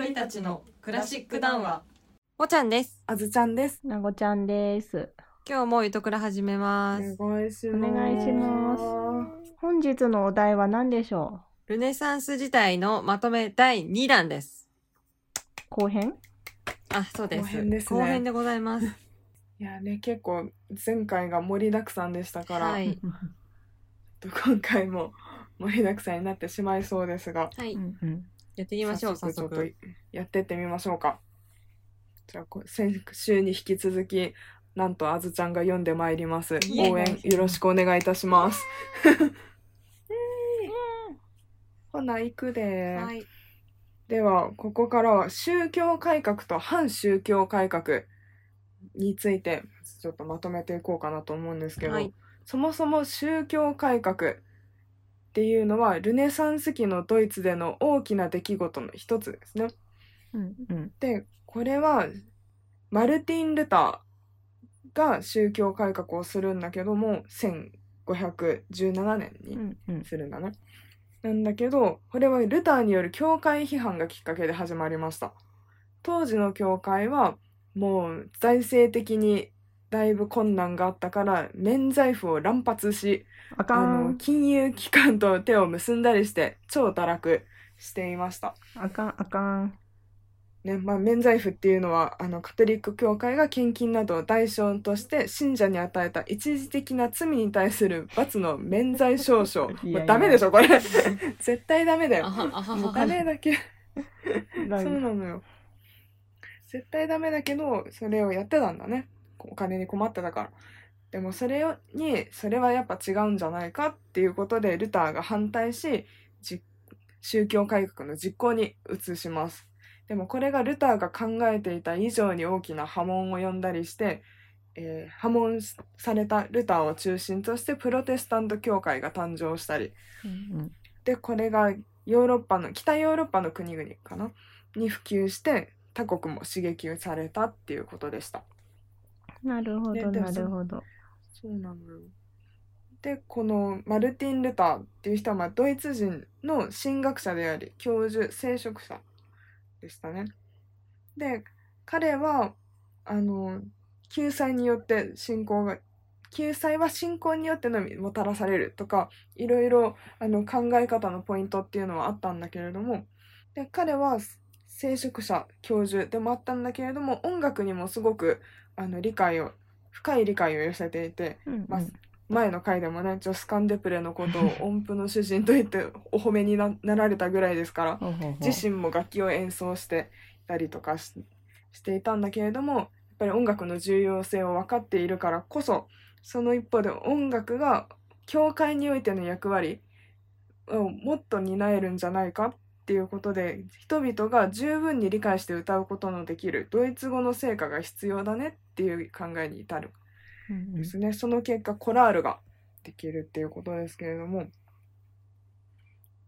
鳥たちのクラシック談話。おちゃんです。あずちゃんです。なごちゃんです。今日もゆとくら始めます。お願いします。お願いします。本日のお題は何でしょルネサンス時代のまとめ第2弾です。う後編？あそうです。後編ですね。後編でございます。いやね、結構前回が盛りだくさんでしたから、はい。今回も盛りだくさんになってしまいそうですが、はい。うんうんやってみましょう早ちょっと速やってってみましょうか。じゃあ、こ先週に引き続き、なんとあずちゃんが読んでまいります。応援よろしくお願いいたします。ほな、行くでー。はいではここからは宗教改革と反宗教改革についてちょっとまとめていこうかなと思うんですけど、はいそもそも宗教改革っていうのはルネサンス期のドイツでの大きな出来事の一つですね。うんうんでこれはマルティン・ルターが宗教改革をするんだけども1517年にうんうんするんだね。なんだけど、これはルターによる教会批判がきっかけで始まりました。当時の教会はもう財政的にだいぶ困難があったから免罪符を乱発し、あかあのん金融機関と手を結んだりして超堕落していました。あかんあかん。ねまあ、免罪符っていうのはあのカトリック教会が献金などを代償として信者に与えた一時的な罪に対する罰の免罪証書。いやいや。もうダメでしょこれ。絶対ダメだよ。あはあはもうは金だけ。なそうなのよ。絶対ダメだけどそれをやってたんだねお金に困ってたから。でもそれをにそれはやっぱ違うんじゃないかっていうことでルターが反対しじ宗教改革の実行に移します。でもこれがルターが考えていた以上に大きな波紋を呼んだりして、えー波紋されたルターを中心としてプロテスタント教会が誕生したり。うん。でこれがヨーロッパの北ヨーロッパの国々かな？に普及して他国も刺激されたっていうことでした。うんなるほどなるほど。そうなのよ。でこのマルティン・ルターっていう人はまあドイツ人の神学者であり教授聖職者でしたね。で彼はあの救済によって信仰が救済は信仰によってのみもたらされるとかいろいろあの考え方のポイントっていうのはあったんだけれどもで彼は聖職者教授でもあったんだけれども音楽にもすごくあの理解を深い理解を寄せていてうんまあ前の回でもねジョスカン・デプレのことを 音符の主人と言ってお褒めにななられたぐらいですから自身も楽器を演奏していたりとかししていたんだけれどもやっぱり音楽の重要性を分かっているからこそその一方で音楽が教会においての役割をもっと担えるんじゃないかっていうことで人々が十分に理解して歌うことのできるドイツ語の成果が必要だねっていう考えに至るうんうんですね。その結果コラールができるっていうことですけれども。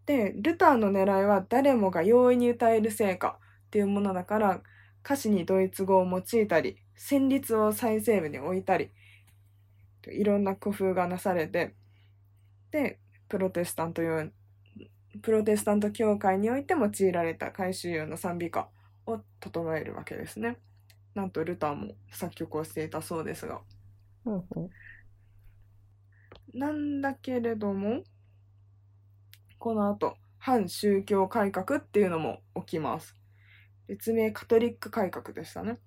で、ルターの狙いは誰もが容易に歌える成果っていうものだから歌詞にドイツ語を用いたり旋律を最西部に置いたりいろんな工夫がなされてでプロテスタント用プロテスタント教会において用いられた改宗用の賛美歌を整えるわけですね。なんとルターも作曲をしていたそうですが。うほうなんだけれども、この後、反宗教改革っていうのも起きます。別名カトリック改革でしたね。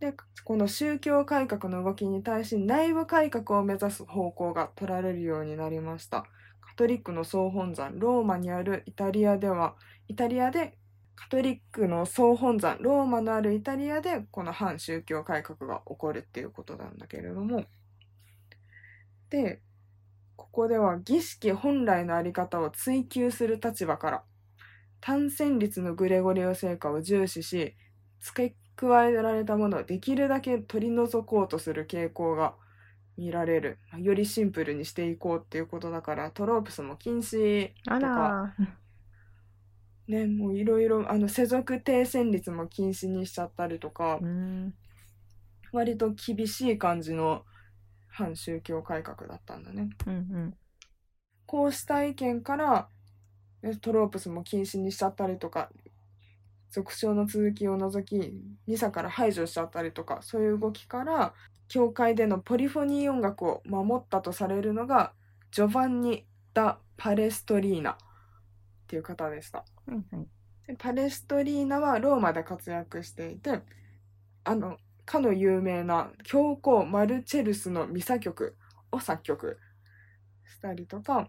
で、この宗教改革の動きに対し内部改革を目指す方向が取られるようになりました。トリックの総本山、ローマにあるイタリアでは、イタリアでカトリックの総本山、ローマのあるイタリアでこの反宗教改革が起こるっていうことなんだけれども、で、ここでは儀式本来のあり方を追求する立場から、単線率のグレゴリオ聖歌を重視し、付け加えられたものをできるだけ取り除こうとする傾向が見られる。よりシンプルにしていこうっていうことだから、トロープスも禁止あらね、もういろいろ、あの、世俗低線率も禁止にしちゃったりとかう、ん割と厳しい感じの反宗教改革だったんだね。うんうんこうした意見から、ねトロープスも禁止にしちゃったりとか、俗称の続きを除きミサから排除しちゃったりとかそういう動きから教会でのポリフォニー音楽を守ったとされるのがジョバンニ・ダ・パレストリーナっていう方でした。うんはい。でパレストリーナはローマで活躍していてあのかの有名な教皇マルチェルスのミサ曲を作曲したりとか。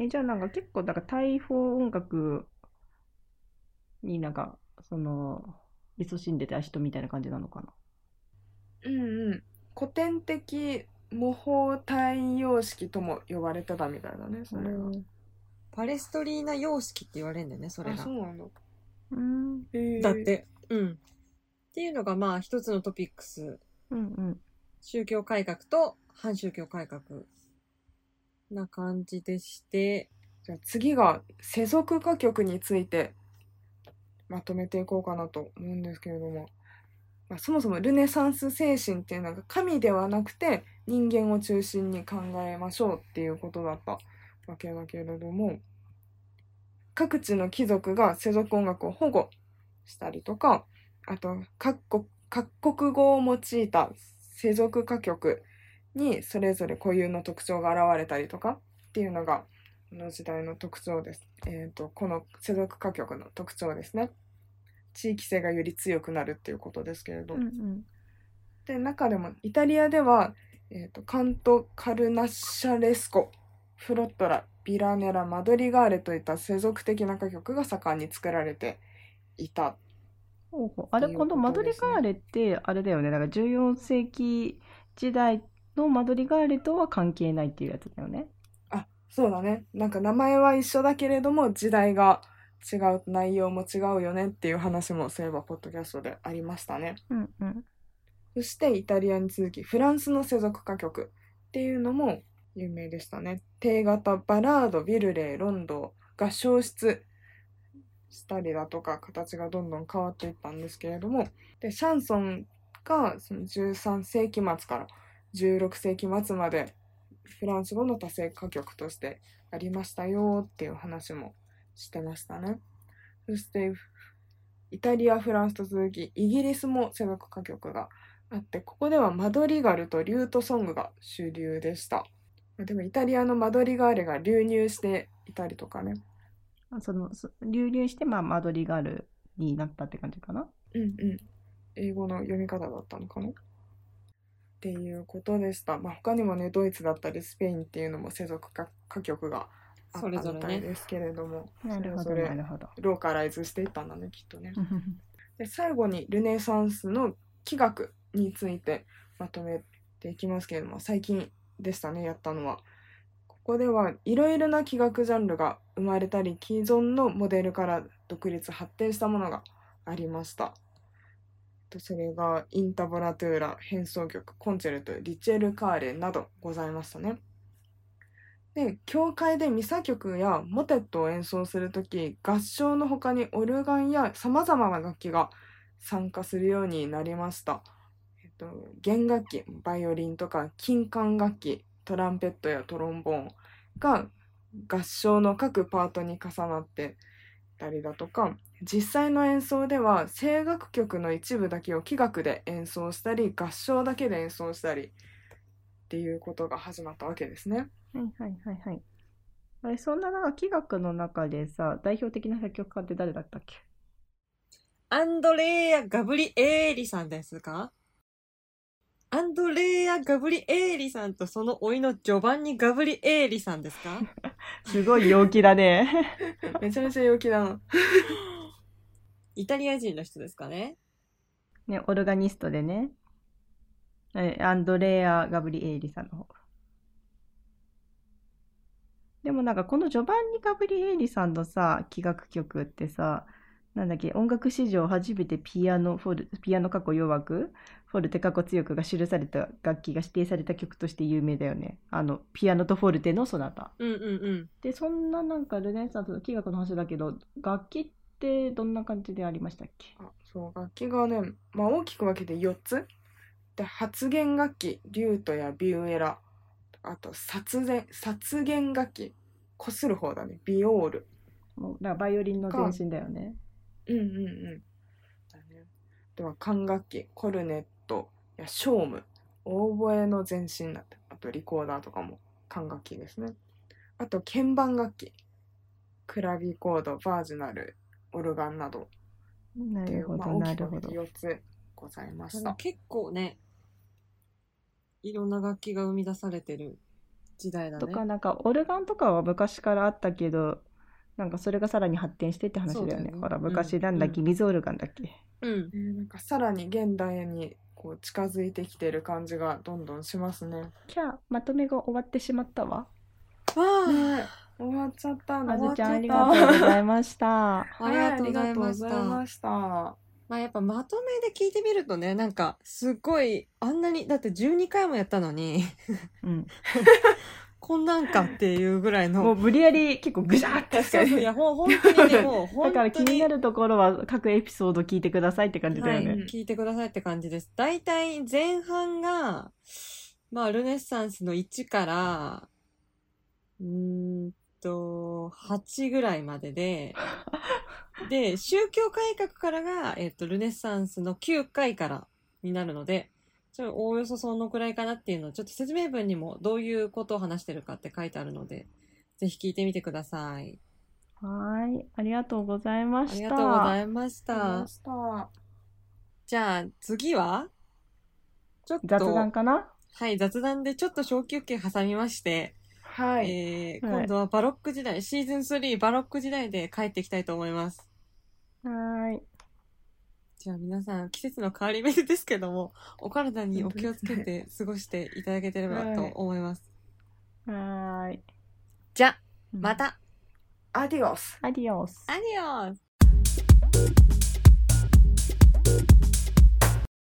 えじゃあなんか結構だから大砲音楽になんかその勤しんでた人みたいな感じなのかな？うんうん古典的模倣体様式とも呼ばれてたみたいだねそれが。パレストリーナ様式って言われるんだよね、それあがそ。うなんだ。うんだっ。て、うん。っていうのがまあ一つのトピックス。うんうん宗教改革と反宗教改革な感じでして、じゃあ次が世俗歌曲についてまとめていこうかなと思うんですけれども、まあ、そもそもルネサンス精神っていうのが神ではなくて人間を中心に考えましょうっていうことだったわけだけれども各地の貴族が世俗音楽を保護したりとかあと各国各国語を用いた世俗歌曲にそれぞれ固有の特徴が現れたりとかっていうのがこの時代の特徴です。えっ、と、この世俗歌曲の特徴ですね。地域性がより強くなるっていうことですけれど。うんうんで、中でもイタリアでは、えっ、と、カント・カルナッシャレスコ、フロットラ、ビラネラ、マドリガーレといった世俗的な歌曲が盛んに作られていた。あれ、っていうこのマドリガーレって、あれだよね。だから14世紀時代のマドリガーレとは関係ないっていうやつだよね。あ、そうだね。なんか名前は一緒だけれども、時代が違う、内容も違うよねっていう話もそういえば、ポッドキャストでありましたね。うんうん。そしてイタリアに続きフランスの世俗歌曲っていうのも有名でしたね。低型バラード、ビルレー、ロンドが消失したりだとか形がどんどん変わっていったんですけれどもでシャンソンがその13世紀末から16世紀末までフランス語の多声歌曲としてありましたよっていう話もしてましたね。そしてイタリア、フランスと続きイギリスも世俗歌曲があってここではマドリガルとリュートソングが主流でした。まあでもイタリアのマドリガーレが流入していたりとかね。あその、そ流入して、まあ、マドリガールになったって感じかな？うんうん。英語の読み方だったのかな？っていうことでした、まあ、他にもねドイツだったりスペインっていうのも世俗歌歌曲があったそれぞれね。みたいですけれども。なるほど、それぞれなるほど。ローカライズしていったんだねきっとね。で最後にルネサンスの器楽についてまとめていきますけれども最近でしたねやったのは。ここではいろいろな器楽ジャンルが生まれたり既存のモデルから独立発展したものがありました。とそれがインタボラトゥーラ変奏曲コンチェルトリチェルカーレなどございましたねで教会でミサ曲やモテットを演奏するとき合唱の他にオルガンやさまざまな楽器が参加するようになりました、えっと、弦楽器バイオリンとか金管楽器トランペットやトロンボーンが合唱の各パートに重なってたりだとか実際の演奏では声楽曲の一部だけを器楽で演奏したり合唱だけで演奏したりっていうことが始まったわけですね。はいはいはいはい。あれ、そんななんか器楽の中でさ、代表的な作曲家って誰だったっけ？アンドレア・ガブリエーリさんですか？アンドレア・ガブリエーリさんとその甥のジョバンニ・ガブリエーリさんですか？すごい陽気だね。めちゃめちゃ陽気だな。イタリア人の人ですかね？ね、オルガニストでね。えアンドレア・ガブリエーリさんの方。でもなんかこのジョバンニ・ガブリエーリさんのさ、器楽曲ってさ、なんだっけ、音楽史上初めてピアノ、フォル、ピアノ過去弱く、フォルテ過去強くが記された楽器が指定された曲として有名だよね。あの、ピアノとフォルテのソナタ。うんうんうん。で、そんななんかルネサンスの器楽の話だけど、楽器ってどんな感じでありましたっけ？あそう楽器がね、まあ、大きく分けて4つで発弦楽器リュートやビューエラあと殺弦殺弦楽器こする方だねビオールもうだからバイオリンの前身だよね。うんうんうん。だね。では管楽器、コルネットやショーム、オーボエの前身だって、あとリコーダーとかも管楽器ですね。あと鍵盤楽器、クラビコード、バージナル、オルガンなどなるほど、まあ、大きくなるほど。4つございました。結構ね、いろんな楽器が生み出されてる時代だね。とか、なんか、オルガンとかは昔からあったけど、なんかそれがさらに発展してって話だよね。よねほら、うん昔なんだっけ、水オルガンだっけ？うん。えーなんかさらに現代にこう近づいてきてる感じがどんどんしますね。じゃあ、まとめが終わってしまったわ。わあ、ね終わっちゃった。あずちゃん、ありがとうございました。ありがとうございました。まあやっぱまとめで聞いてみるとね、なんかすっごいあんなに、だって12回もやったのに、うん。こんなんかっていうぐらいの。もう無理やり結構ぐしゃって確かにいや、ほん本当にね、もう だ本から気当にになるところは各エピソード聞いてくださいって感じだよね。はい、聞いてくださいって感じです。大体前半が、まあ、ルネッサンスの1から、うーんと、8ぐらいまでで、で、宗教改革からが、えっと、ルネッサンスの9回からになるので、ちょおおよそそのくらいかなっていうのを、ちょっと説明文にもどういうことを話してるかって書いてあるので、ぜひ聞いてみてください。はい。ありがとうございまありした。がとうございました。した。じゃあ、次は？ちょっと、雑談かな？はい、雑談でちょっと小休憩挟みまして、はい。えーはい今度はバロック時代、シーズン3バロック時代で帰っていきたいと思います。はーい。じゃあ皆さん、季節の変わり目ですけども、お体にお気をつけて過ごしていただけてればと思います。はーい。じゃあ、うんま。た、アディオス。アディオス。アディオス